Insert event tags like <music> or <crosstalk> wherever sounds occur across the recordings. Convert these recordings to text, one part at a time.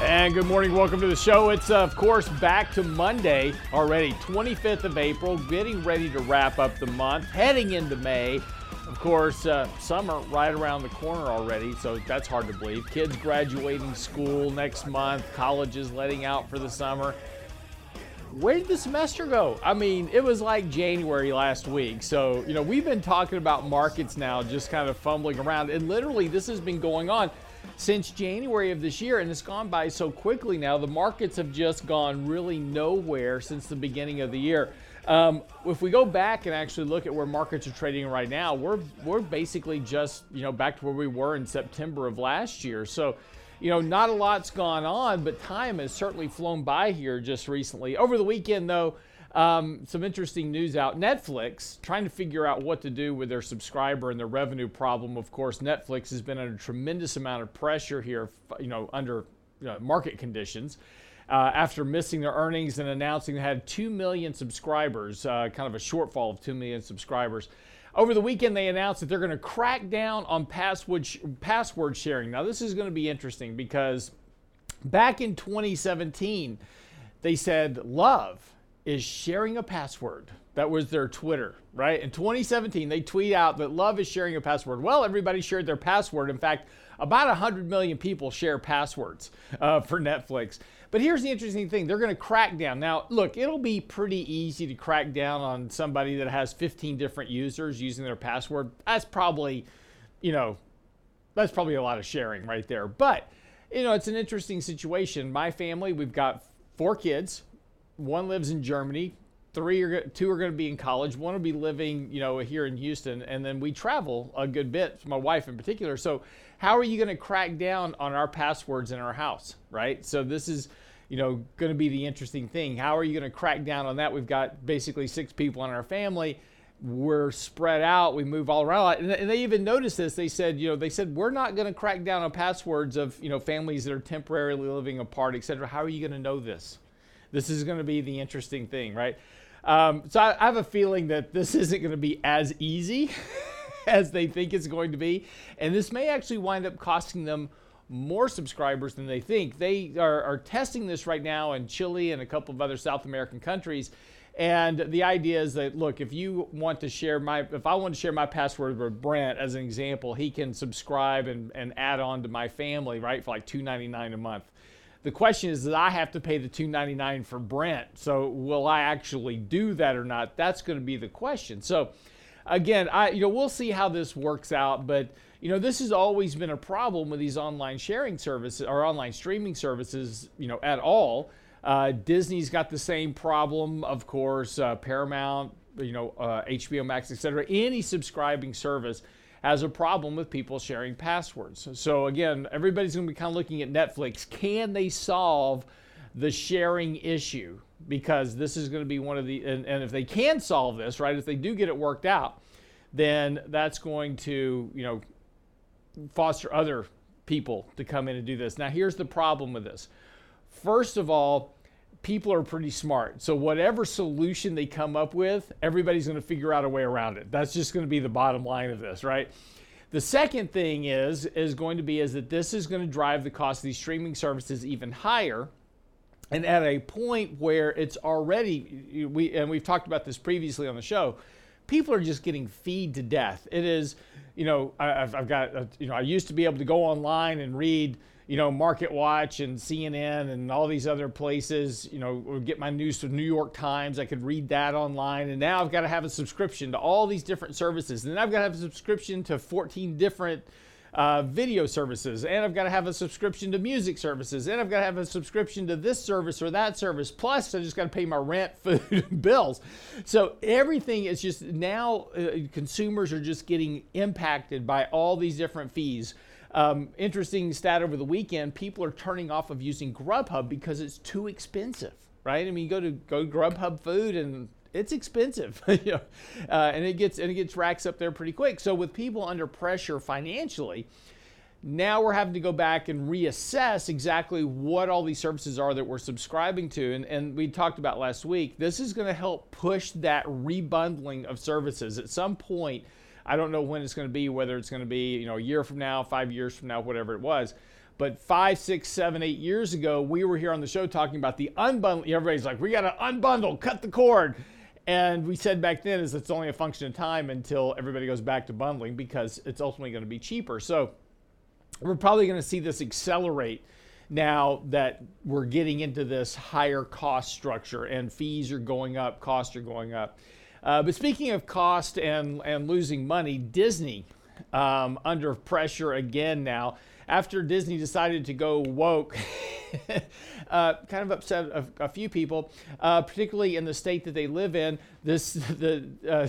And good morning, welcome to the show. It's, of course, back to Monday already, 25th of April, getting ready to wrap up the month, heading into May. Of course, uh, summer right around the corner already, so that's hard to believe. Kids graduating school next month, colleges letting out for the summer. Where did the semester go? I mean, it was like January last week. So, you know, we've been talking about markets now, just kind of fumbling around. And literally, this has been going on since January of this year, and it's gone by so quickly now. The markets have just gone really nowhere since the beginning of the year. Um, if we go back and actually look at where markets are trading right now, we're we're basically just you know back to where we were in September of last year. So, you know, not a lot's gone on, but time has certainly flown by here just recently. Over the weekend, though, um, some interesting news out. Netflix trying to figure out what to do with their subscriber and their revenue problem. Of course, Netflix has been under tremendous amount of pressure here, you know, under you know, market conditions uh, after missing their earnings and announcing they had 2 million subscribers, uh, kind of a shortfall of 2 million subscribers. Over the weekend, they announced that they're going to crack down on password, sh- password sharing. Now, this is going to be interesting because back in 2017, they said love is sharing a password. That was their Twitter, right? In 2017, they tweet out that love is sharing a password. Well, everybody shared their password. In fact, about 100 million people share passwords uh, for Netflix. But here's the interesting thing they're going to crack down. Now, look, it'll be pretty easy to crack down on somebody that has 15 different users using their password. That's probably, you know, that's probably a lot of sharing right there. But, you know, it's an interesting situation. My family, we've got four kids. One lives in Germany. Three are two are going to be in college. One will be living, you know, here in Houston, and then we travel a good bit. My wife in particular. So how are you going to crack down on our passwords in our house, right? So this is, you know, going to be the interesting thing. How are you going to crack down on that? We've got basically six people in our family. We're spread out. We move all around, and they even noticed this. They said, you know, they said we're not going to crack down on passwords of, you know, families that are temporarily living apart, et cetera. How are you going to know this? This is going to be the interesting thing, right? Um, so I, I have a feeling that this <laughs> isn't going to be as easy. <laughs> as they think it's going to be. And this may actually wind up costing them more subscribers than they think. They are, are, testing this right now in Chile and a couple of other South American countries. And the idea is that look, if you want to share my, if I want to share my password with Brent as an example, he can subscribe and, and add on to my family, right, for like $2.99 a month. The question is that I have to pay the $2.99 for Brent. So will I actually do that or not? That's going to be the question. So again, I you know we'll see how this works out, but you know this has always been a problem with these online sharing services or online streaming services, you know, at all. Uh, Disney's got the same problem, of course. Uh, Paramount, you know, uh, HBO Max, etc. Any subscribing service has a problem with people sharing passwords. So again, everybody's going to be kind of looking at Netflix. Can they solve the sharing issue? because this is going to be one of the, and, and if they can solve this, right, if they do get it worked out, then that's going to, you know, foster other people to come in and do this. Now, here's the problem with this. First of all, people are pretty smart. So whatever solution they come up with, everybody's going to figure out a way around it. That's just going to be the bottom line of this, right? The second thing is is going to be is that this is going to drive the cost of these streaming services even higher and at a point where it's already we and we've talked about this previously on the show people are just getting feed to death it is you know i've, I've got you know i used to be able to go online and read you know market watch and cnn and all these other places you know get my news from new york times i could read that online and now i've got to have a subscription to all these different services and then i've got to have a subscription to 14 different uh, video services, and I've got to have a subscription to music services, and I've got to have a subscription to this service or that service. Plus, I just got to pay my rent, <laughs> food, bills. So everything is just now uh, consumers are just getting impacted by all these different fees. Um, interesting stat over the weekend: people are turning off of using Grubhub because it's too expensive right? I mean, you go to go Grubhub food and it's expensive, <laughs> you know, uh, and it gets and it gets racks up there pretty quick. So with people under pressure financially, now we're having to go back and reassess exactly what all these services are that we're subscribing to. And, and we talked about last week, this is going to help push that rebundling of services. At some point, I don't know when it's going to be, whether it's going to be you know a year from now, five years from now, whatever it was. But five, six, seven, eight years ago, we were here on the show talking about the unbundling. Everybody's like, we got to unbundle, cut the cord. And we said back then is it's only a function of time until everybody goes back to bundling because it's ultimately going to be cheaper. So we're probably going to see this accelerate now that we're getting into this higher cost structure and fees are going up, costs are going up. Uh, but speaking of cost and, and losing money, Disney um, under pressure again now after Disney decided to go woke. <laughs> uh, kind of upset a, a few people, uh, particularly in the state that they live in. This <laughs> the uh,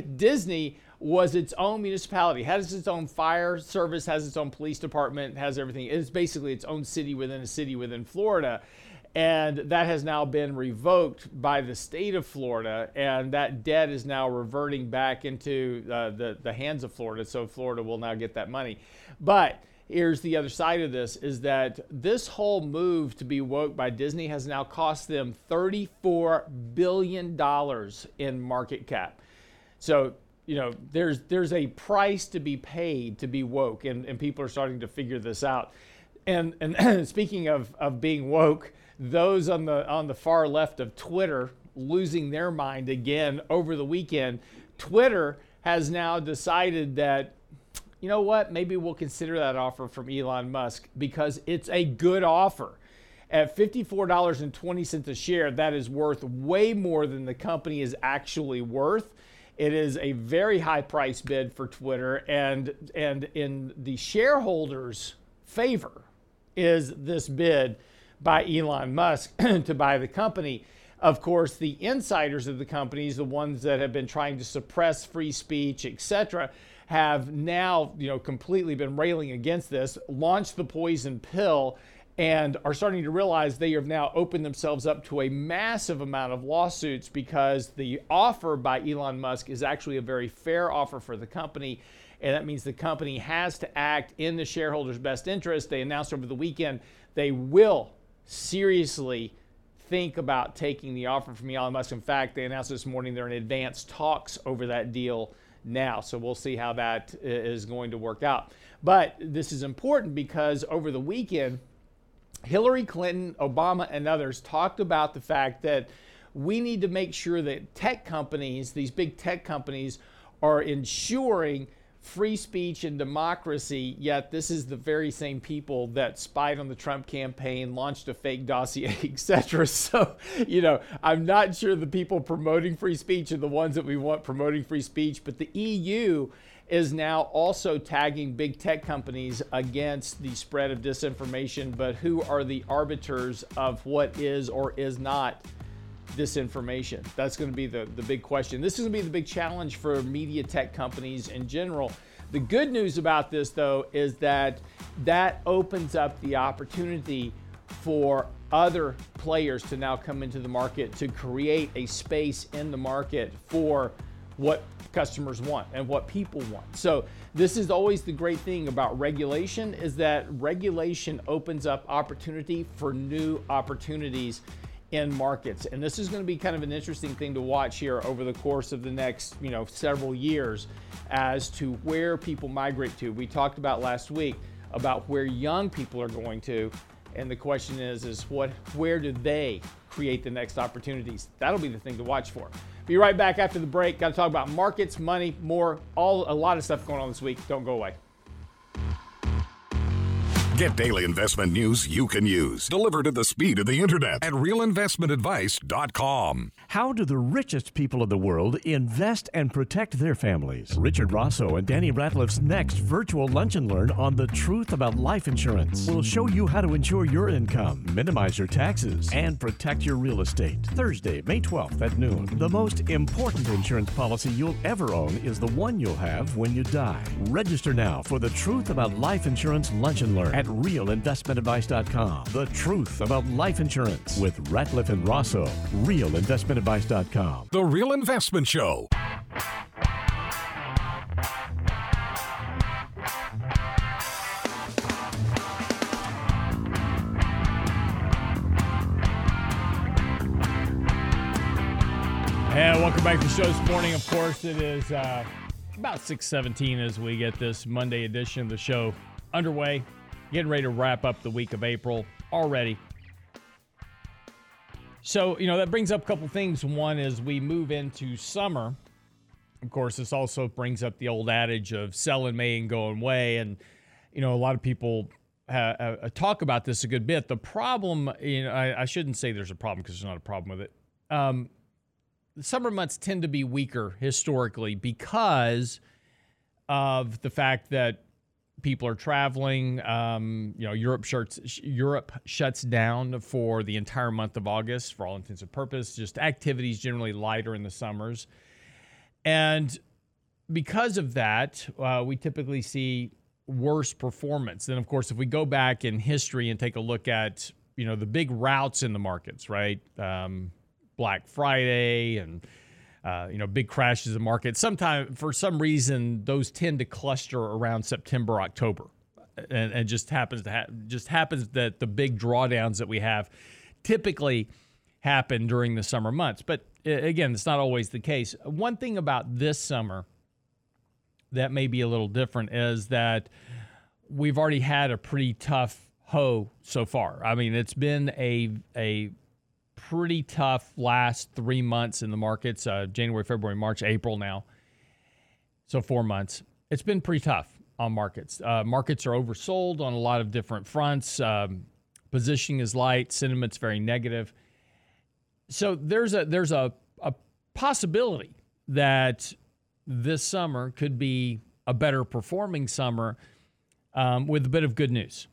<laughs> Disney was its own municipality, has its own fire service, has its own police department, has everything. It's basically its own city within a city within Florida. And that has now been revoked by the state of Florida, and that debt is now reverting back into uh, the, the hands of Florida. So Florida will now get that money. But here's the other side of this is that this whole move to be woke by Disney has now cost them $34 billion in market cap. So you know, there's there's a price to be paid to be woke, and, and people are starting to figure this out. And and <clears throat> speaking of, of being woke, those on the on the far left of Twitter losing their mind again over the weekend. Twitter has now decided that you know what, maybe we'll consider that offer from Elon Musk because it's a good offer. At $54.20 a share, that is worth way more than the company is actually worth. It is a very high price bid for Twitter, and and in the shareholders' favor is this bid by Elon Musk <clears throat> to buy the company. Of course, the insiders of the companies, the ones that have been trying to suppress free speech, etc., have now, you know, completely been railing against this, launched the poison pill, and are starting to realize they have now opened themselves up to a massive amount of lawsuits because the offer by Elon Musk is actually a very fair offer for the company. And that means the company has to act in the shareholders' best interest. They announced over the weekend they will seriously think about taking the offer from Elon Musk. In fact, they announced this morning they're in advanced talks over that deal now. So we'll see how that uh, is going to work out. But this is important because over the weekend, Hillary Clinton, Obama, and others talked about the fact that we need to make sure that tech companies, these big tech companies, are ensuring free speech and democracy, yet this is the very same people that spied on the Trump campaign, launched a fake dossier, <laughs> etc. So, you know, I'm not sure the people promoting free speech are the ones that we want promoting free speech, but the EU is now also tagging big tech companies against the spread of disinformation. But who are the arbiters of what is or is not disinformation? That's going to be the, the big question. This is going to be the big challenge for media tech companies in general. The good news about this, though, is that that opens up the opportunity for other players to now come into the market to create a space in the market for what customers want and what people want. So this is always the great thing about regulation is that regulation opens up opportunity for new opportunities in markets. And this is going to be kind of an interesting thing to watch here over the course of the next, you know, several years as to where people migrate to. We talked about last week about where young people are going to and the question is is what where do they create the next opportunities? That'll be the thing to watch for. Be right back after the break. Got to talk about markets, money, more, all a lot of stuff going on this week. Don't go away. Get daily investment news you can use, delivered at the speed of the internet at realinvestmentadvice.com. How do the richest people in the world invest and protect their families? Richard Rosso and Danny Ratliff's next virtual lunch and learn on the truth about life insurance We'll show you how to insure your income, minimize your taxes, and protect your real estate. Thursday, May 12th at noon. The most important insurance policy you'll ever own is the one you'll have when you die. Register now for the Truth About Life Insurance Lunch and Learn at realinvestmentadvice.com. The truth about life insurance with Ratliff and Rosso. Realinvestmentadvice.com. The Real Investment Show. And welcome back to the show this morning. Of course, it is uh, about 617 as we get this Monday edition of the show underway. Getting ready to wrap up the week of April already. So, you know, that brings up a couple things. One is we move into summer. Of course, this also brings up the old adage of sell in May and go away. And, you know, a lot of people talk about this a good bit. The problem, you know, I, I shouldn't say there's a problem because there's not a problem with it. Um, the summer months tend to be weaker historically because of the fact that people are traveling. Um, you know, Europe shuts Europe shuts down for the entire month of August for all intents and purposes. Just activities generally lighter in the summers, and because of that, uh, we typically see worse performance. And of course, if we go back in history and take a look at you know the big routes in the markets, right? Um, Black Friday and uh, you know big crashes in markets. Sometimes for some reason those tend to cluster around September, October, and, and just happens to ha- just happens that the big drawdowns that we have typically happen during the summer months. But again, it's not always the case. One thing about this summer that may be a little different is that we've already had a pretty tough hoe so far. I mean, it's been a a pretty tough last three months in the markets uh, January, February, March, April now. So, four months. It's been pretty tough on markets. Uh, markets are oversold on a lot of different fronts. Um, positioning is light, sentiment's very negative. So, there's a, there's a, a possibility that this summer could be a better performing summer um, with a bit of good news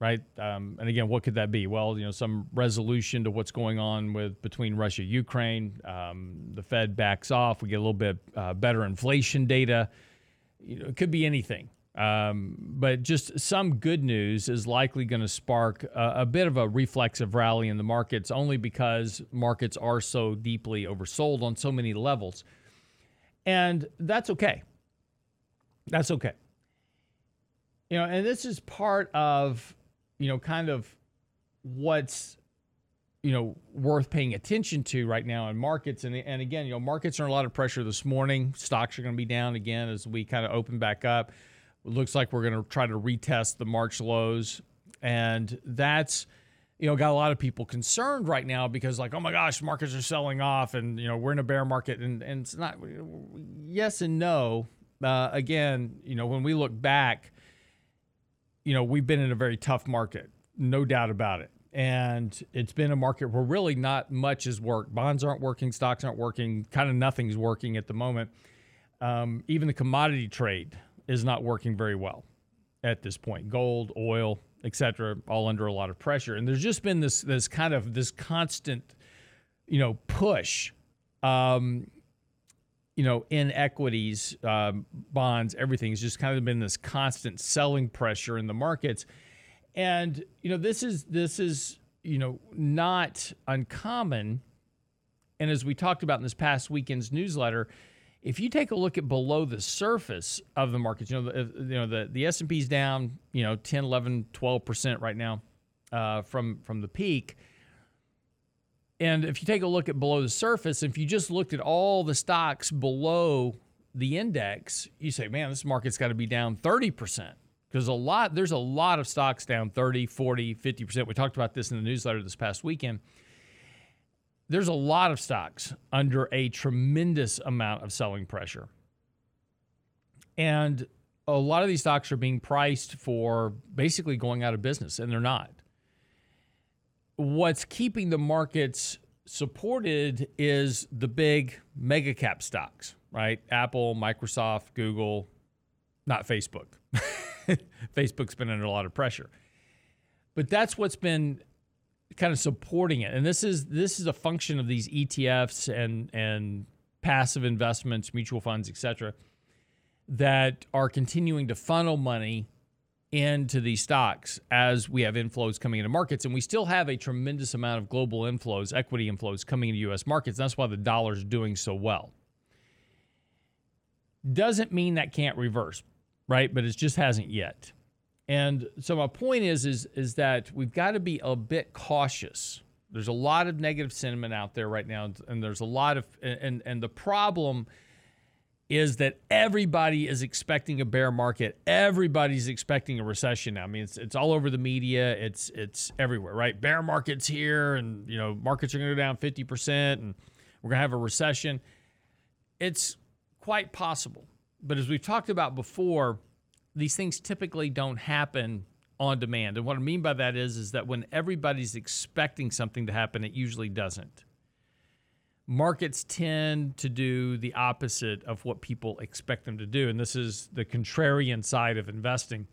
right? Um, and again, what could that be? Well, you know, some resolution to what's going on with between Russia, Ukraine. Um, the Fed backs off. We get a little bit uh, better inflation data. You know, it could be anything. Um, but just some good news is likely going to spark a, a, bit of a reflexive rally in the markets, only because markets are so deeply oversold on so many levels, and that's okay. That's okay. You know, and this is part of you know, kind of what's you know worth paying attention to right now in markets. And and again you know markets are a lot of pressure this morning. Stocks are going to be down again as we kind of open back up. It looks like we're going to try to retest the march lows. And that's you know got a lot of people concerned right now because like oh my gosh markets are selling off and you know we're in a bear market. And and it's not yes and no. Uh, again you know when we look back you know, we've been in a very tough market, no doubt about it. And it's been a market where really not much has worked. Bonds aren't working, stocks aren't working, kind of nothing's working at the moment. Um, even the commodity trade is not working very well at this point. Gold, oil, etc., all under a lot of pressure. And there's just been this this kind of this constant, you know, push um, you know, in equities, um, bonds, everything's just kind of been this constant selling pressure in the markets. And, you know, this is, this is, you know, not uncommon. And as we talked about in this past weekend's newsletter, if you take a look at below the surface of the markets, you know, the, you know, the, the S&P's down, you know, 10, 11, 12% right now uh, from, from the peak – and if you take a look at below the surface, if you just looked at all the stocks below the index, you say, man, this market's got to be down 30%. Because a lot, there's a lot of stocks down 30, 40, 50%. We talked about this in the newsletter this past weekend. There's a lot of stocks under a tremendous amount of selling pressure. And a lot of these stocks are being priced for basically going out of business, and they're not what's keeping the markets supported is the big mega cap stocks, right? Apple, Microsoft, Google, not Facebook. <laughs> Facebook's been under a lot of pressure. But that's what's been kind of supporting it. And this is this is a function of these ETFs and and passive investments, mutual funds, et cetera, that are continuing to funnel money into these stocks as we have inflows coming into markets. And we still have a tremendous amount of global inflows, equity inflows coming into U.S. markets. That's why the dollar is doing so well. Doesn't mean that can't reverse, right? But it just hasn't yet. And so my point is, is, is that we've got to be a bit cautious. There's a lot of negative sentiment out there right now, and there's a lot of and and the problem is that everybody is expecting a bear market. Everybody's expecting a recession now. I mean, it's it's all over the media. It's it's everywhere, right? Bear market's here, and you know markets are going to go down fifty percent, and we're going to have a recession. It's quite possible, but as we've talked about before, these things typically don't happen on demand. And what I mean by that is is that when everybody's expecting something to happen, it usually doesn't markets tend to do the opposite of what people expect them to do. And this is the contrarian side of investing.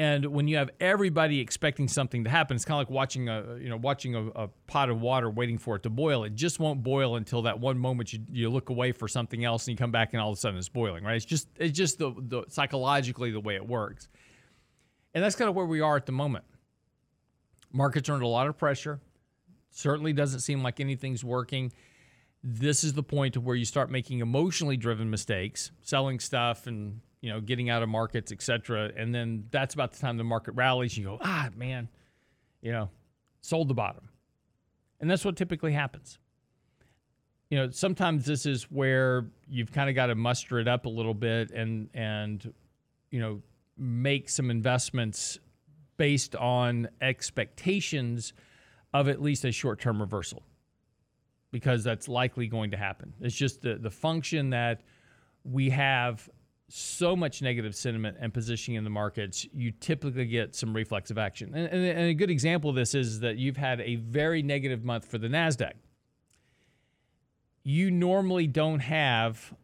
And when you have everybody expecting something to happen, it's kind of like watching a you know watching a, a, pot of water waiting for it to boil. It just won't boil until that one moment you, you look away for something else and you come back and all of a sudden it's boiling. Right? It's just it's just the, the psychologically the way it works. And that's kind of where we are at the moment. Markets are under a lot of pressure. Certainly doesn't seem like anything's working this is the point to where you start making emotionally driven mistakes, selling stuff and you know getting out of markets, etc. And then that's about the time the market rallies. You go, ah, man, you know, sold the bottom, and that's what typically happens. You know, sometimes this is where you've kind of got to muster it up a little bit and and you know make some investments based on expectations of at least a short term reversal because that's likely going to happen. It's just the, the function that we have so much negative sentiment and positioning in the markets, you typically get some reflexive action. And, and, and, a good example of this is that you've had a very negative month for the NASDAQ. You normally don't have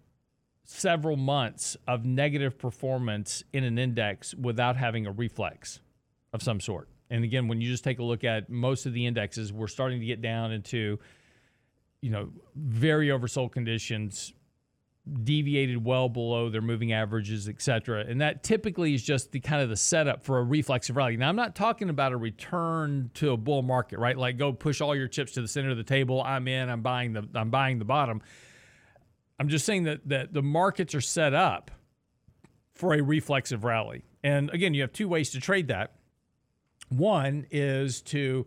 several months of negative performance in an index without having a reflex of some sort. And again, when you just take a look at most of the indexes, we're starting to get down into you know, very oversold conditions, deviated well below their moving averages, et cetera. And that typically is just the kind of the setup for a reflexive rally. Now, I'm not talking about a return to a bull market, right? Like go push all your chips to the center of the table. I'm in. I'm buying the. I'm buying the bottom. I'm just saying that that the markets are set up for a reflexive rally. And again, you have two ways to trade that. One is to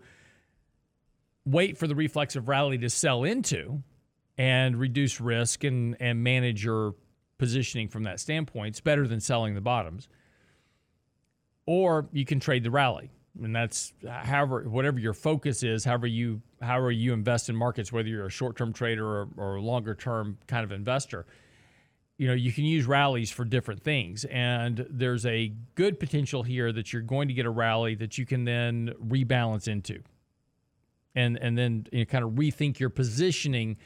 wait for the reflexive rally to sell into and reduce risk and, and manage your positioning from that standpoint. It's better than selling the bottoms. Or you can trade the rally. And that's however whatever your focus is, however you however you invest in markets, whether you're a short-term trader or, or a longer-term kind of investor you know you can use rallies for different things and there's a good potential here that you're going to get a rally that you can then rebalance into and and then you know, kind of rethink your positioning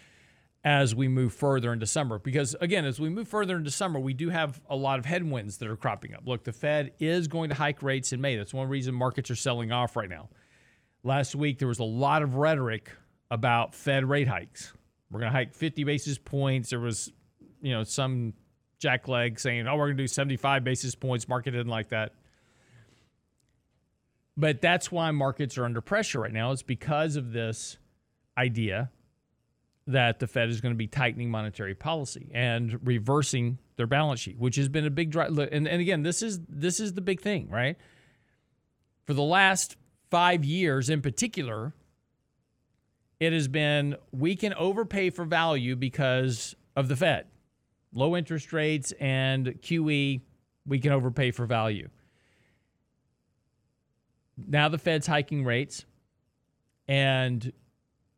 as we move further into summer. Because again, as we move further into summer, we do have a lot of headwinds that are cropping up. Look, the Fed is going to hike rates in May. That's one reason markets are selling off right now. Last week there was a lot of rhetoric about Fed rate hikes. We're going to hike 50 basis points. There was, you know, some jackleg saying, "Oh, we're going to do 75 basis points." Market didn't like that. But that's why markets are under pressure right now. It's because of this idea that the Fed is going to be tightening monetary policy and reversing their balance sheet, which has been a big drive. And, and again, this is this is the big thing, right? For the last five years, in particular, it has been we can overpay for value because of the Fed, low interest rates and QE. We can overpay for value now the Fed's hiking rates and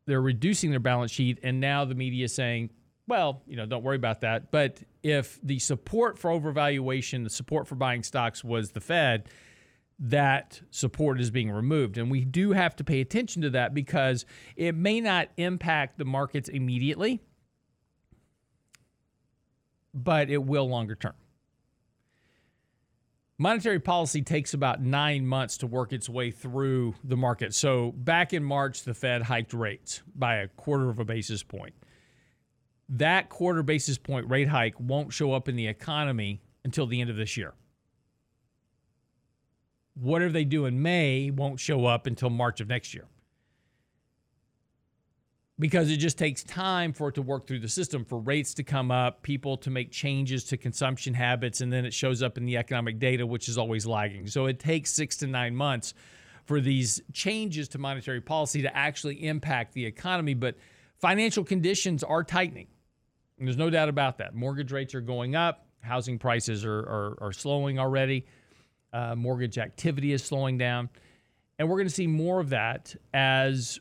they're reducing their balance sheet. And now the media is saying, well, you know, don't worry about that. But if the support for overvaluation, the support for buying stocks was the Fed, that support is being removed. And we do have to pay attention to that because it may not impact the markets immediately, but it will longer term. Monetary policy takes about nine months to work its way through the market. So back in March, the Fed hiked rates by a quarter of a basis point. That quarter basis point rate hike won't show up in the economy until the end of this year. Whatever they do in May won't show up until March of next year because it just takes time for it to work through the system, for rates to come up, people to make changes to consumption habits, and then it shows up in the economic data, which is always lagging. So it takes six to nine months for these changes to monetary policy to actually impact the economy. But financial conditions are tightening. And there's no doubt about that. Mortgage rates are going up, housing prices are, are, are slowing already, uh, mortgage activity is slowing down. And we're going to see more of that as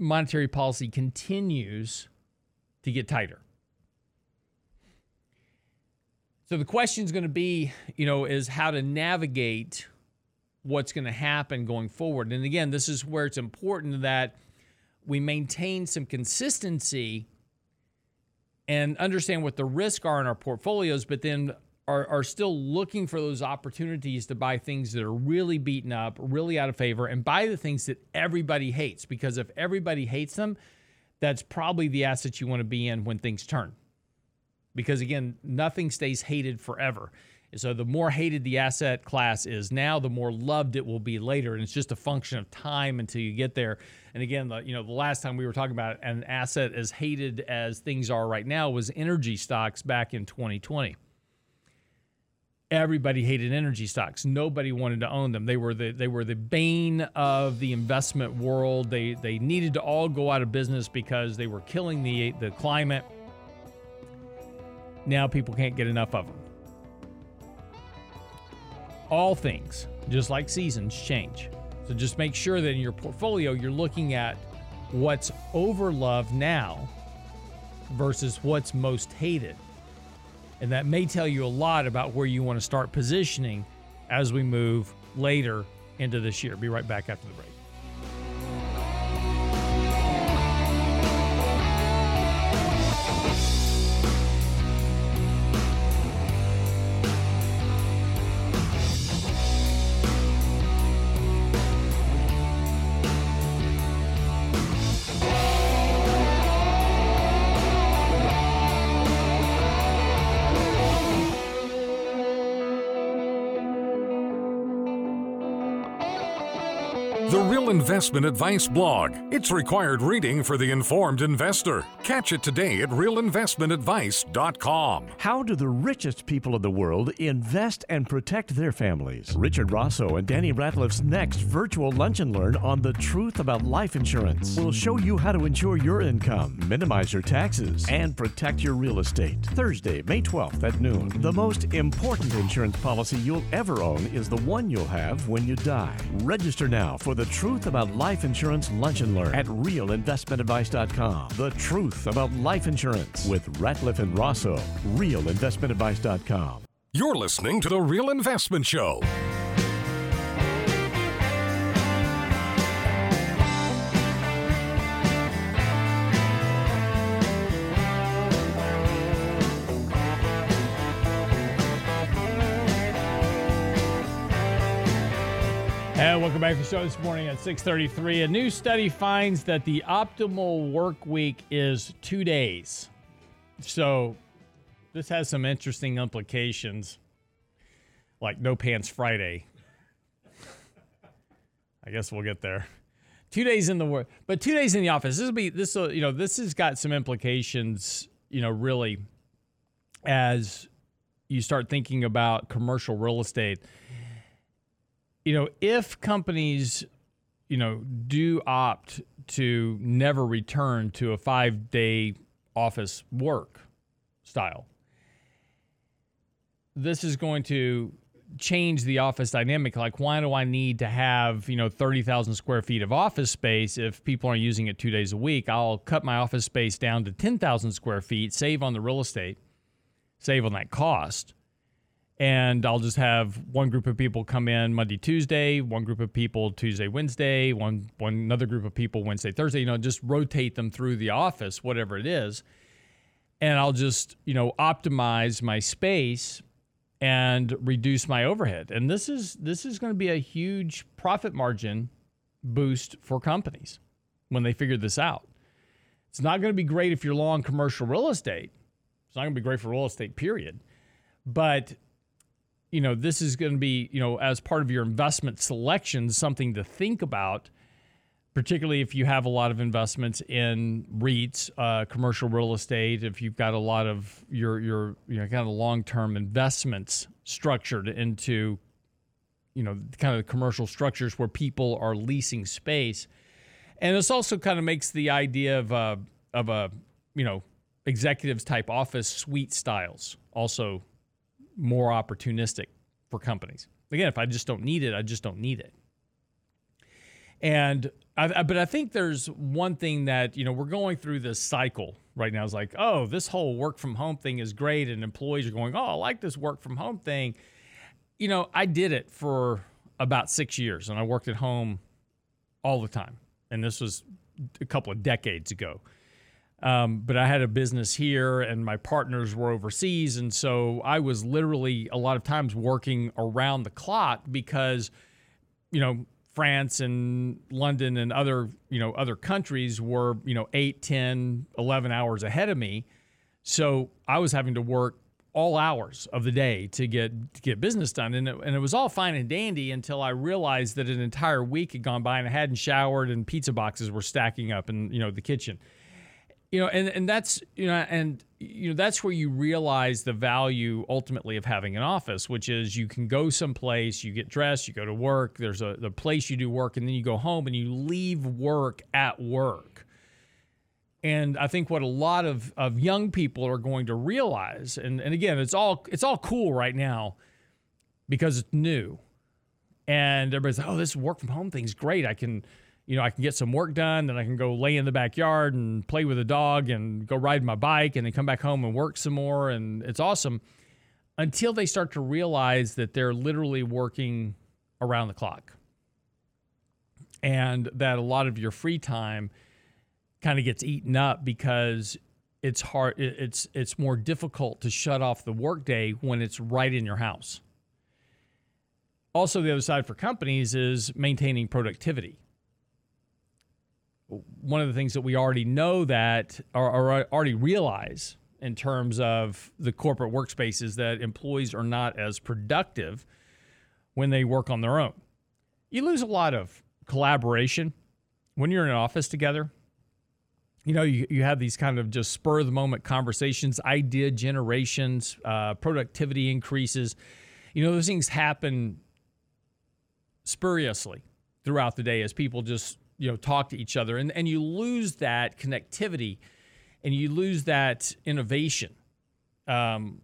monetary policy continues to get tighter. So the question is going to be, you know, is how to navigate what's going to happen going forward. And again, this is where it's important that we maintain some consistency and understand what the risks are in our portfolios, but then are, are still looking for those opportunities to buy things that are really beaten up, really out of favor, and buy the things that everybody hates. Because if everybody hates them, that's probably the asset you want to be in when things turn. Because again, nothing stays hated forever. So the more hated the asset class is now, the more loved it will be later, and it's just a function of time until you get there. And again, the, you know, the last time we were talking about an asset as hated as things are right now was energy stocks back in 2020 everybody hated energy stocks. Nobody wanted to own them. They were the they were the bane of the investment world. They they needed to all go out of business because they were killing the the climate. Now people can't get enough of them. All things, just like seasons, change. So just make sure that in your portfolio you're looking at what's overloved now versus what's most hated. And that may tell you a lot about where you want to start positioning as we move later into this year. Be right back after the break. Investment Advice blog. It's required reading for the informed investor. Catch it today at realinvestmentadvice.com. How do the richest people in the world invest and protect their families? Richard Rosso and Danny Ratliff's next virtual lunch and learn on the truth about life insurance will show you how to insure your income, minimize your taxes, and protect your real estate. Thursday, May 12th at noon. The most important insurance policy you'll ever own is the one you'll have when you die. Register now for the truth about life insurance lunch and learn at realinvestmentadvice.com. The truth about life insurance with Ratliff and Rosso. RealInvestmentAdvice.com. You're listening to The Real Investment Show. Welcome back to the show this morning at 6:33. A new study finds that the optimal work week is 2 days. So this has some interesting implications like no pants Friday. I guess we'll get there. 2 days in the work, but 2 days in the office. This will be this will, you know, this has got some implications, you know, really as you start thinking about commercial real estate you know, if companies, you know, do opt to never return to a five day office work style, this is going to change the office dynamic. Like, why do I need to have, you know, 30,000 square feet of office space if people aren't using it two days a week? I'll cut my office space down to 10,000 square feet, save on the real estate, save on that cost and I'll just have one group of people come in Monday, Tuesday, one group of people Tuesday, Wednesday, one one another group of people Wednesday, Thursday. You know, just rotate them through the office, whatever it is, and I'll just you know optimize my space and reduce my overhead. And this is this is going to be a huge profit margin boost for companies when they figure this out. It's not going to be great if you're long commercial real estate. It's not going to be great for real estate, period. But you know, this is going to be, you know, as part of your investment selection, something to think about, particularly if you have a lot of investments in REITs, uh, commercial real estate, if you've got a lot of your, your, you know, kind of long term investments structured into, you know, kind of commercial structures where people are leasing space. And this also kind of makes the idea of a, of a, you know, executives type office suite styles also more opportunistic for companies. Again, if I just don't need it, I just don't need it. And I, but I think there's one thing that you know we're going through this cycle right now. Is like, oh, this whole work from home thing is great, and employees are going, oh, I like this work from home thing. You know, I did it for about six years, and I worked at home all the time, and this was a couple of decades ago. Um, but I had a business here and my partners were overseas. And so I was literally a lot of times working around the clock because, you know, France and London and other, you know, other countries were, you know, 8, 10, 11 hours ahead of me. So I was having to work all hours of the day to get to get business done and it, and it was all fine and dandy until I realized that an entire week had gone by and I hadn't showered and pizza boxes were stacking up in, you know, the kitchen you know and and that's you know and you know that's where you realize the value ultimately of having an office which is you can go someplace you get dressed you go to work there's a the place you do work and then you go home and you leave work at work. And i think what a lot of of young people are going to realize and and again it's all it's all cool right now because it's new. And everybody's like oh this work from home thing's great. I can you know, I can get some work done, then I can go lay in the backyard and play with a dog and go ride my bike and then come back home and work some more. And it's awesome. Until they start to realize that they're literally working around the clock. And that a lot of your free time kind of gets eaten up because it's hard it's it's more difficult to shut off the workday when it's right in your house. Also the other side for companies is maintaining productivity one of the things that we already know that or, or already realize in terms of the corporate workspace is that employees are not as productive when they work on their own. You lose a lot of collaboration when you're in an office together. You know, you, you have these kind of just spur of the moment conversations, idea generations, uh, productivity increases. You know, those things happen spuriously throughout the day as people just you know talk to each other and and you lose that connectivity and you lose that innovation um,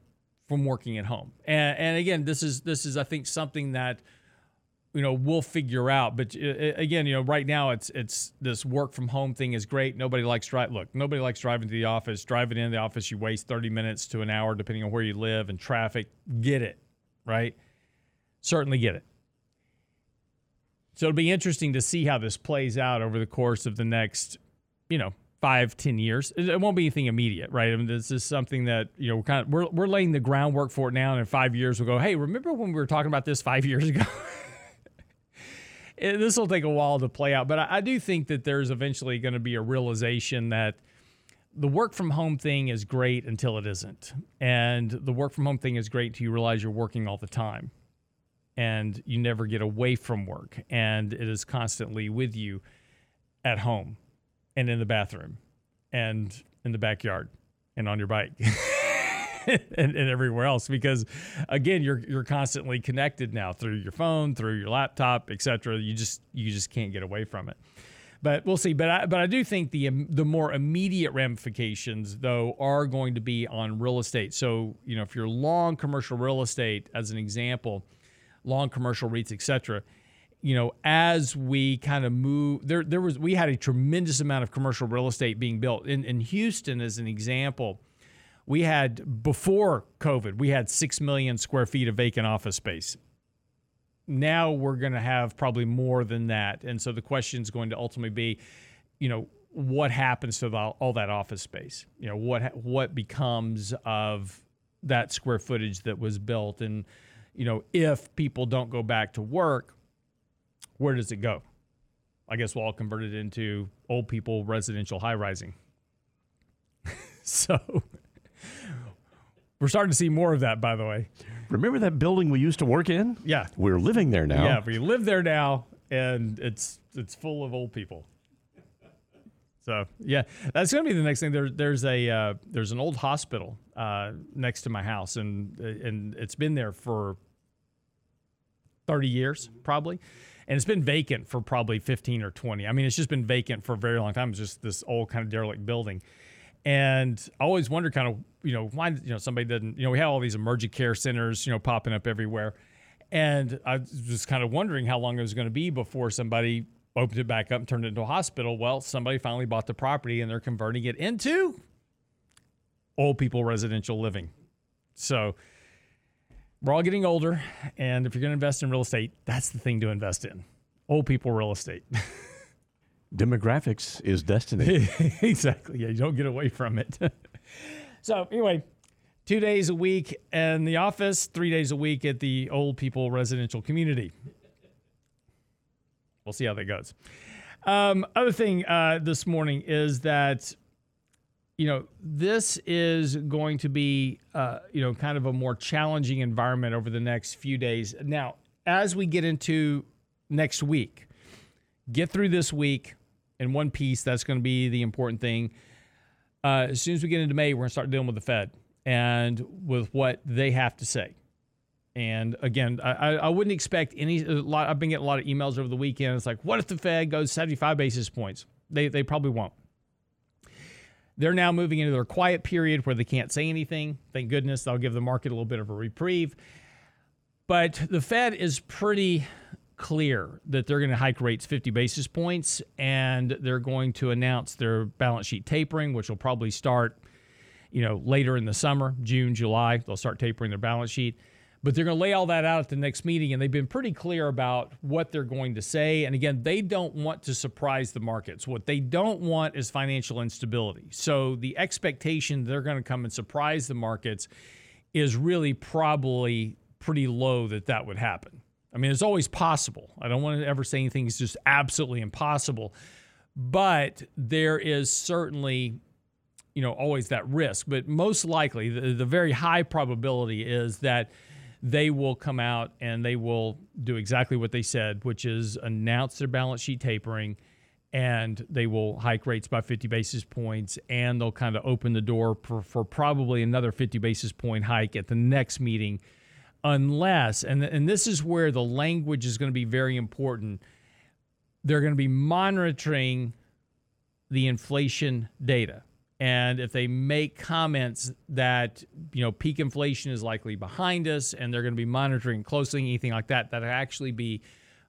from working at home. And, and again this is this is i think something that you know we'll figure out but uh, again you know right now it's it's this work from home thing is great. Nobody likes drive look nobody likes driving to the office. Driving in the office you waste 30 minutes to an hour depending on where you live and traffic. Get it right? Certainly get it so it'll be interesting to see how this plays out over the course of the next, you know, five, ten years. It won't be anything immediate, right? I mean, this is something that you know we're kind of we're we're laying the groundwork for it now, and in five years we'll go, hey, remember when we were talking about this five <laughs> years ago? <laughs> this will take a while to play out, but I, I do think that there's eventually going to be a realization that the work from home thing is great until it isn't, and the work from home thing is great until you realize you're working all the time and you never get away from work and it is constantly with you at home and in the bathroom and in the backyard and on your bike <laughs> and, and, everywhere else because again you're you're constantly connected now through your phone through your laptop etc you just you just can't get away from it. But we'll see. But I, but I do think the the more immediate ramifications though are going to be on real estate. So you know if you're long commercial real estate as an example long commercial REITs, et cetera. You know, as we kind of move, there there was we had a tremendous amount of commercial real estate being built in in Houston, as an example. We had before COVID, we had six million square feet of vacant office space. Now we're going to have probably more than that, and so the question is going to ultimately be, you know, what happens to the, all that office space? You know, what what becomes of that square footage that was built and you know, if people don't go back to work, where does it go? I guess we'll all convert it into old people residential high rising. <laughs> so we're starting to see more of that, by the way. Remember that building we used to work in? Yeah. We're living there now. Yeah, we live there now, and it's it's full of old people. So yeah, that's gonna be the next thing. There, there's a uh, there's an old hospital uh, next to my house, and and it's been there for thirty years probably, and it's been vacant for probably fifteen or twenty. I mean, it's just been vacant for a very long time. It's just this old kind of derelict building, and I always wonder kind of you know why you know somebody doesn't you know we have all these emergent care centers you know popping up everywhere. And I was just kind of wondering how long it was going to be before somebody opened it back up and turned it into a hospital. Well, somebody finally bought the property and they're converting it into old people residential living. So we're all getting older. And if you're going to invest in real estate, that's the thing to invest in old people real estate. <laughs> Demographics is destiny. <laughs> exactly. Yeah, you don't get away from it. <laughs> so, anyway, two days a week in the office, three days a week at the old people residential community. We'll see how that goes. Um, other thing uh, this morning is that, you know, this is going to be, uh, you know, kind of a more challenging environment over the next few days. Now, as we get into next week, get through this week in one piece. That's going to be the important thing. Uh, as soon as we get into May, we're going to start dealing with the Fed and with what they have to say. And again, I, I wouldn't expect any. Lot, I've been getting a lot of emails over the weekend. It's like, what if the Fed goes 75 basis points? They they probably won't. They're now moving into their quiet period where they can't say anything. Thank goodness that'll give the market a little bit of a reprieve. But the Fed is pretty clear that they're going to hike rates 50 basis points and they're going to announce their balance sheet tapering, which will probably start, you know, later in the summer, June, July. They'll start tapering their balance sheet. But they're going to lay all that out at the next meeting, and they've been pretty clear about what they're going to say. And again, they don't want to surprise the markets. What they don't want is financial instability. So the expectation they're going to come and surprise the markets is really probably pretty low that that would happen. I mean, it's always possible. I don't want to ever say anything is just absolutely impossible, but there is certainly, you know, always that risk. But most likely, the, the very high probability is that they will come out and they will do exactly what they said, which is announce their balance sheet tapering and they will hike rates by 50 basis points and they'll kind of open the door for, for probably another 50 basis point hike at the next meeting. Unless and and this is where the language is going to be very important they're going to be monitoring the inflation data and if they make comments that you know peak inflation is likely behind us and they're going to be monitoring closely anything like that that actually be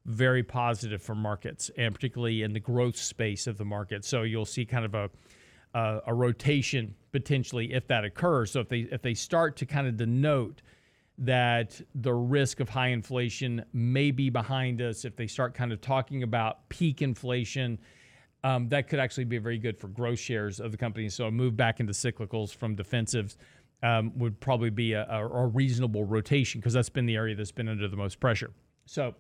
very positive for markets and particularly in the growth space of the market. So you'll see kind of a a, a rotation potentially if that occurs. So if they if they start to kind of denote that the risk of high inflation may be behind us if they start kind of talking about peak inflation um, that could actually be very good for growth shares of the company. So a move back into cyclicals from defensives um, would probably be a, a, a reasonable rotation because that's been the area that's been under the most pressure. So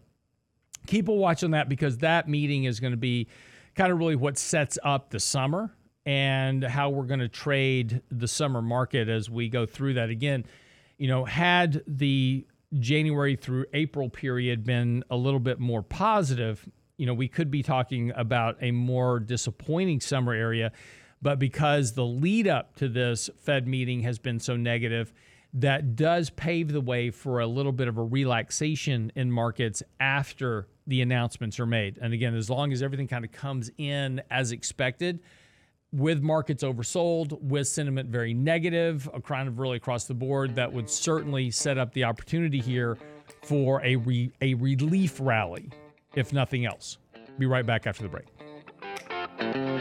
keep a watch on that because that meeting is going to be kind of really what sets up the summer and how we're going to trade the summer market as we go through that. Again, you know, had the January through April period been a little bit more positive, you know, we could be talking about a more disappointing summer area. But because the lead up to this Fed meeting has been so negative, that does pave the way for a little bit of a relaxation in markets after the announcements are made. And again, as long as everything kind of comes in as expected, with markets oversold, with sentiment very negative, a kind of really across the board, that would certainly set up the opportunity here for a re- a relief rally if nothing else. Be right back after the break.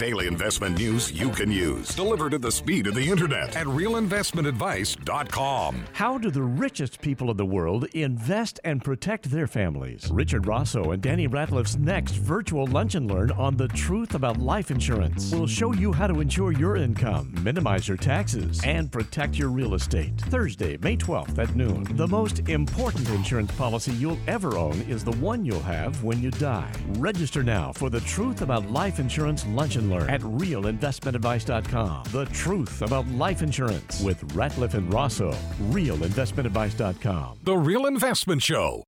Daily investment news you can use, delivered at the speed of the internet at realinvestmentadvice.com. How do the richest people in the world invest and protect their families? Richard Rosso and Danny Ratliff's next virtual lunch and learn on the truth about life insurance We'll show you how to insure your income, minimize your taxes, and protect your real estate. Thursday, May 12th at noon. The most important insurance policy you'll ever own is the one you'll have when you die. Register now for the truth about life insurance lunch and learn at realinvestmentadvice.com. The truth about life insurance with Ratliff and Rosso. Realinvestmentadvice.com. The Real Investment Show.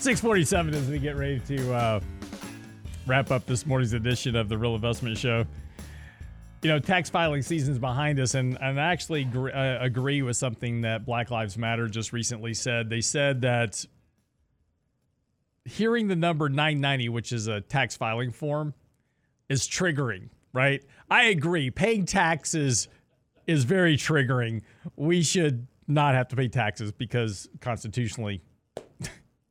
Six forty-seven as we get ready to uh, wrap up this morning's edition of the Real Investment Show. You know, tax filing season's behind us, and, and I actually gr- uh, agree with something that Black Lives Matter just recently said. They said that hearing the number 990, which is a tax filing form, is triggering, right? I agree. Paying taxes is very triggering. We should not have to pay taxes because constitutionally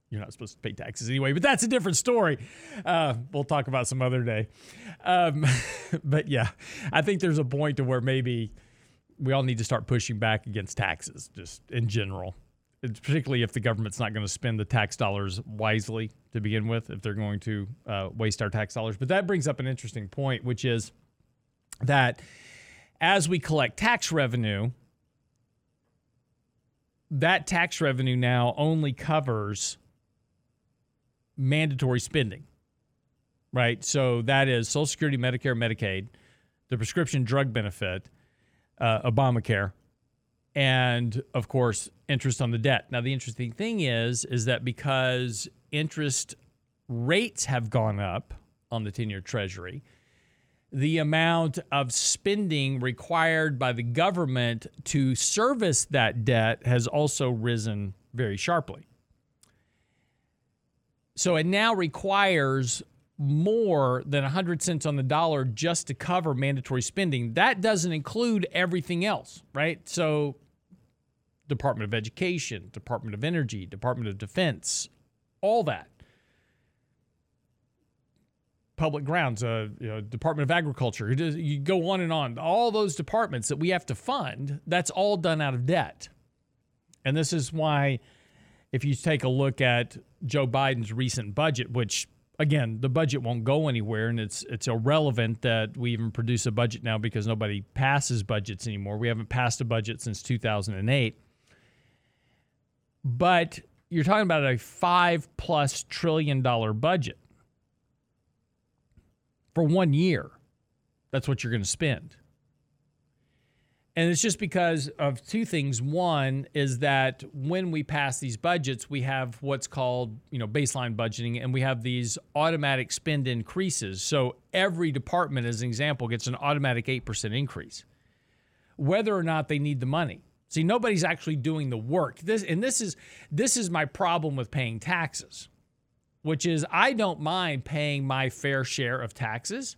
you're not supposed to pay taxes anyway, but that's a different story. Uh, we'll talk about some other day. Um, <laughs> but yeah, I think there's a point to where maybe we all need to start pushing back against taxes, just in general. It's particularly if the government's not going to spend the tax dollars wisely to begin with, if they're going to uh, waste our tax dollars. But that brings up an interesting point, which is that as we collect tax revenue, that tax revenue now only covers mandatory spending, right? So that is Social Security, Medicare, Medicaid, the prescription drug benefit, uh, Obamacare, and of course interest on the debt. Now the interesting thing is is that because interest rates have gone up on the 10-year treasury, the amount of spending required by the government to service that debt has also risen very sharply. So it now requires more than 100 cents on the dollar just to cover mandatory spending. That doesn't include everything else, right? So Department of Education, Department of Energy, Department of Defense, all that. Public grounds, uh, you know, Department of Agriculture. You go on and on. All those departments that we have to fund, that's all done out of debt. And this is why, if you take a look at Joe Biden's recent budget, which again, the budget won't go anywhere, and it's it's irrelevant that we even produce a budget now because nobody passes budgets anymore. We haven't passed a budget since 2008. But you're talking about a five plus trillion dollar budget for one year. That's what you're going to spend. And it's just because of two things. One is that when we pass these budgets, we have what's called, you know, baseline budgeting and we have these automatic spend increases. So every department as an example gets an automatic 8% increase. Whether or not they need the money. See, nobody's actually doing the work. This and this is this is my problem with paying taxes, which is I don't mind paying my fair share of taxes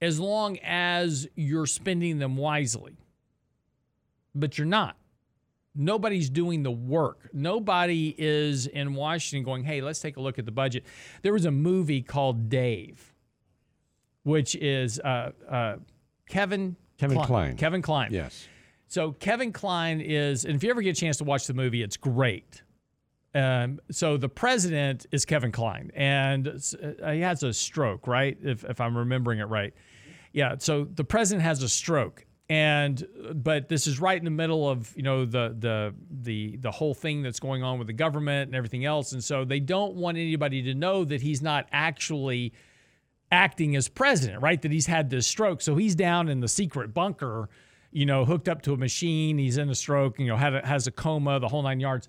as long as you're spending them wisely. But you're not. Nobody's doing the work. Nobody is in Washington going, hey, let's take a look at the budget. There was a movie called Dave, which is uh, uh, Kevin Kevin Kline. Kline. Kevin Kline. Yes. So Kevin Kline is, and if you ever get a chance to watch the movie, it's great. Um, so the president is Kevin Kline, and uh, he has a stroke, right? If, if I'm remembering it right. Yeah. So the president has a stroke, and but this is right in the middle of you know the the the the whole thing that's going on with the government and everything else, and so they don't want anybody to know that he's not actually acting as president, right? That he's had this stroke, so he's down in the secret bunker, you know, hooked up to a machine. He's in a stroke, you know, had a, has a coma, the whole nine yards.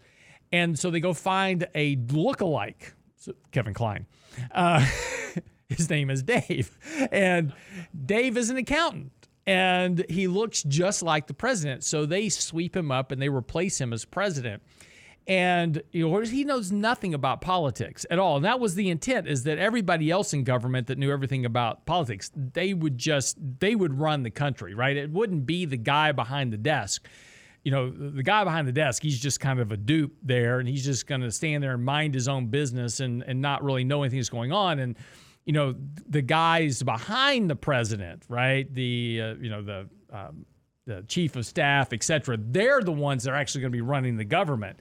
And so they go find a look-alike, so Kevin Kline. Uh, <laughs> his name is Dave. And Dave is an accountant and he looks just like the president. So they sweep him up and they replace him as president. and you know he knows nothing about politics at all and that was the intent is that everybody else in government that knew everything about politics they would just they would run the country right it wouldn't be the guy behind the desk you know the guy behind the desk he's just kind of a dupe there and he's just going to stand there and mind his own business and and not really know anything that's going on and you know the guys behind the president right the uh, you know the um, the chief of staff et cetera they're the ones that are actually going to be running the government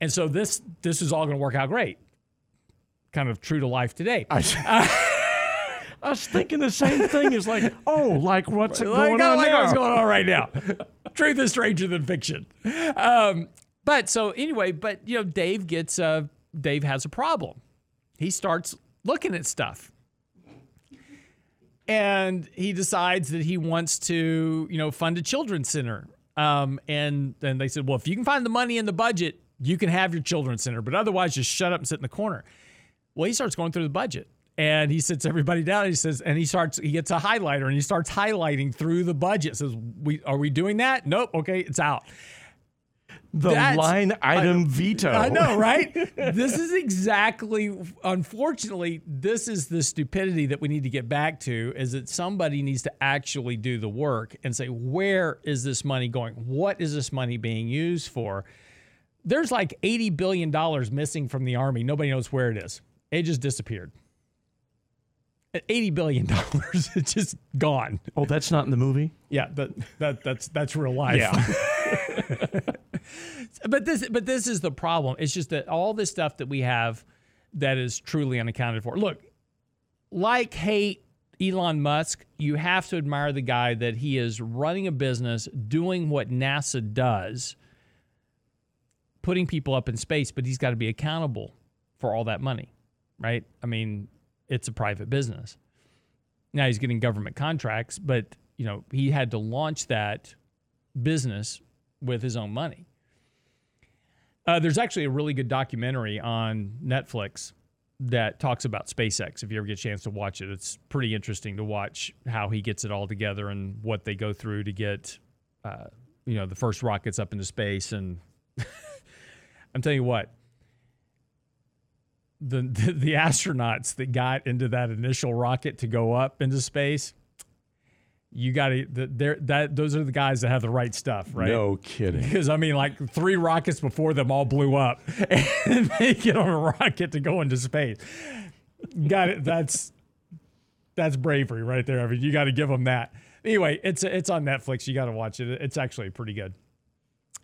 and so this this is all going to work out great. Kind of true to life today. I, <laughs> I was thinking the same thing. Is like, oh, like what's like, going on like now? what's going on right now. <laughs> Truth is stranger than fiction. Um, but so anyway, but you know, Dave gets uh, Dave has a problem. He starts looking at stuff. And he decides that he wants to, you know, fund a children's center. Um, and then they said, well, if you can find the money in the budget, you can have your children's center, but otherwise just shut up and sit in the corner. Well, he starts going through the budget and he sits everybody down. And he says, and he starts, he gets a highlighter and he starts highlighting through the budget. Says, we are we doing that? Nope. Okay, it's out. The That's- line item I- veto. I know, right? <laughs> this is exactly, unfortunately, this is the stupidity that we need to get back to is that somebody needs to actually do the work and say, where is this money going? What is this money being used for? There's like $80 billion missing from the Army. Nobody knows where it is. It just disappeared. $80 billion. <laughs> it's just gone. Oh, that's not in the movie. Yeah, that, that that's that's real life. Yeah. <laughs> <laughs> but this but this is the problem. It's just that all this stuff that we have that is truly unaccounted for. Look, like hate Elon Musk, you have to admire the guy that he is running a business, doing what NASA does, putting people up in space, but he's got to be accountable for all that money, right? I mean, it's a private business. Now he's getting government contracts, but you know, he had to launch that business with his own money. Uh, there's actually a really good documentary on Netflix that talks about SpaceX. If you ever get a chance to watch it, it's pretty interesting to watch how he gets it all together and what they go through to get, uh, you know, the first rockets up into space. And <laughs> I'm telling you what, the, the the astronauts that got into that initial rocket to go up into space, you got to there that those are the guys that have the right stuff, right? No kidding. Because I mean, like three rockets before them all blew up, <laughs> and they get on a rocket to go into space. Got it. That's that's bravery right there. I mean, you got to give them that. Anyway, it's it's on Netflix. You got to watch it. It's actually pretty good.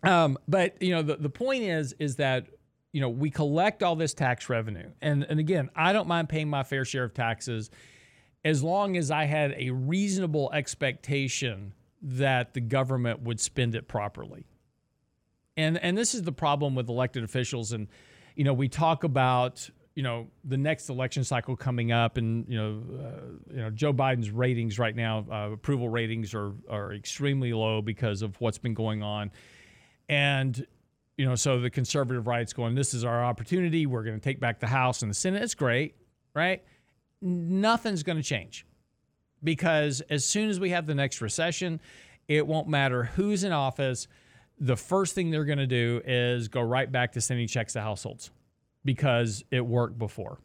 Um, but you know, the the point is is that you know we collect all this tax revenue, and and again, I don't mind paying my fair share of taxes as long as I had a reasonable expectation that the government would spend it properly. And and this is the problem with elected officials and you know we talk about you know the next election cycle coming up and you know uh, you know Joe Biden's ratings right now uh, approval ratings are are extremely low because of what's been going on. And you know so the conservative right's going this is our opportunity we're going to take back the house and the senate it's great right nothing's going to change because as soon as we have the next recession, it won't matter who's in office. The first thing they're going to do is go right back to sending checks to households because it worked before.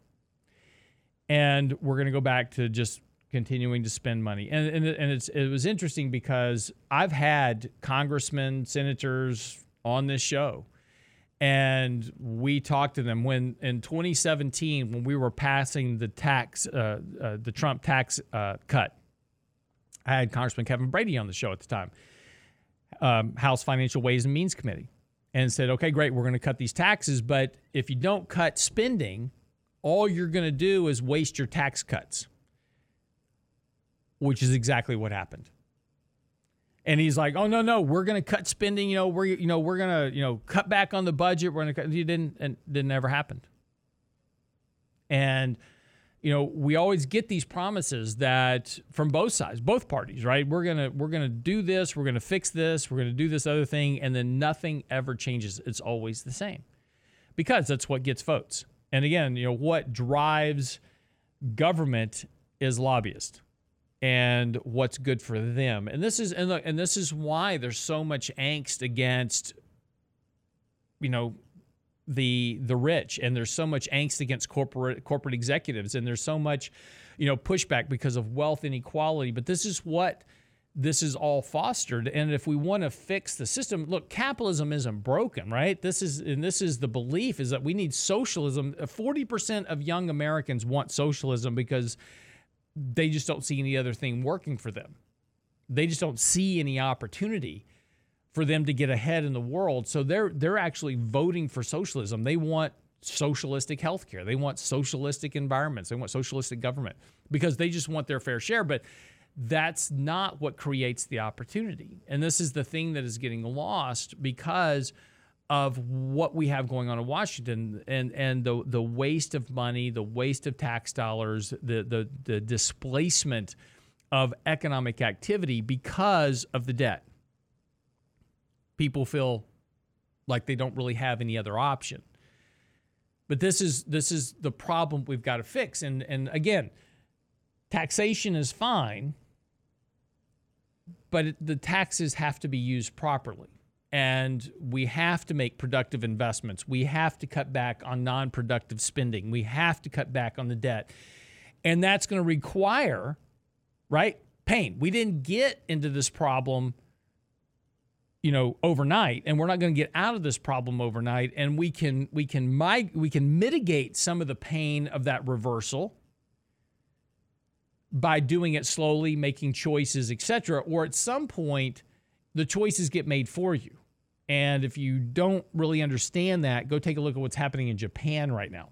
And we're going to go back to just continuing to spend money. And, and, and it's, it was interesting because I've had congressmen, senators on this show. And we talked to them. When in 2017 when we were passing the tax uh, uh, the trump tax uh, cut i had congressman kevin brady on the show at the time um, house financial ways and means committee and said okay great we're going to cut these taxes but if you don't cut spending all you're going to do is waste your tax cuts which is exactly what happened and he's like, "Oh no, no, we're going to cut spending. You know, we're you know we're going to you know cut back on the budget. We're going to cut." You didn't, and didn't ever happened. And you know, we always get these promises that from both sides, both parties, right? We're gonna we're gonna do this. We're gonna fix this. We're gonna do this other thing, and then nothing ever changes. It's always the same, because that's what gets votes. And again, you know, what drives government is lobbyists and what's good for them. And this is and look, and this is why there's so much angst against you know the the rich. And there's so much angst against corporate corporate executives. And there's so much you know pushback because of wealth inequality. But this is what this is all fostered. And if we want to fix the system look capitalism isn't broken right? This is and this is the belief is that we need socialism. 40% of young americans want socialism because they just don't see any other thing working for them they just don't see any opportunity for them to get ahead in the world. So they're they're actually voting for socialism. They want socialistic healthcare. They want socialistic environments. They want socialistic government because they just want their fair share. But that's not what creates the opportunity. And this is the thing that is getting lost because of what we have going on in Washington and and the the waste of money, the waste of tax dollars, the the the displacement of economic activity because of the debt people feel like they don't really have any other option. But this is this is the problem we've got to fix. And and again, taxation is fine, but the taxes have to be used properly. And we have to make productive investments. We have to cut back on non productive spending. We have to cut back on the debt. And that's going to require, right, pain. We didn't get into this problem you know overnight and we're not going to get out of this problem overnight and we can we can mig- we can mitigate some of the pain of that reversal by doing it slowly making choices etc or at some point the choices get made for you and if you don't really understand that go take a look at what's happening in Japan right now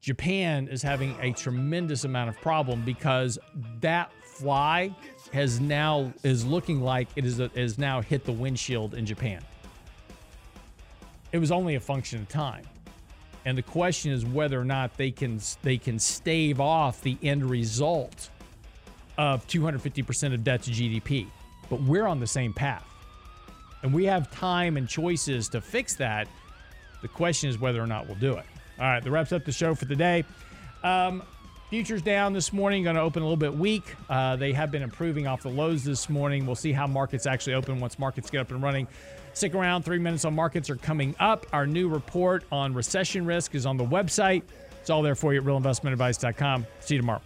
Japan is having a tremendous amount of problem because that fly has now is looking like it is is now hit the windshield in Japan. It was only a function of time. And the question is whether or not they can they can stave off the end result of 250% of debt to GDP. But we're on the same path. And we have time and choices to fix that. The question is whether or not we'll do it. All right, that wraps up the show for the day. Um, Futures down this morning, going to open a little bit weak. Uh, they have been improving off the lows this morning. We'll see how markets actually open once markets get up and running. Stick around. Three minutes on markets are coming up. Our new report on recession risk is on the website. It's all there for you at realinvestmentadvice.com. See you tomorrow.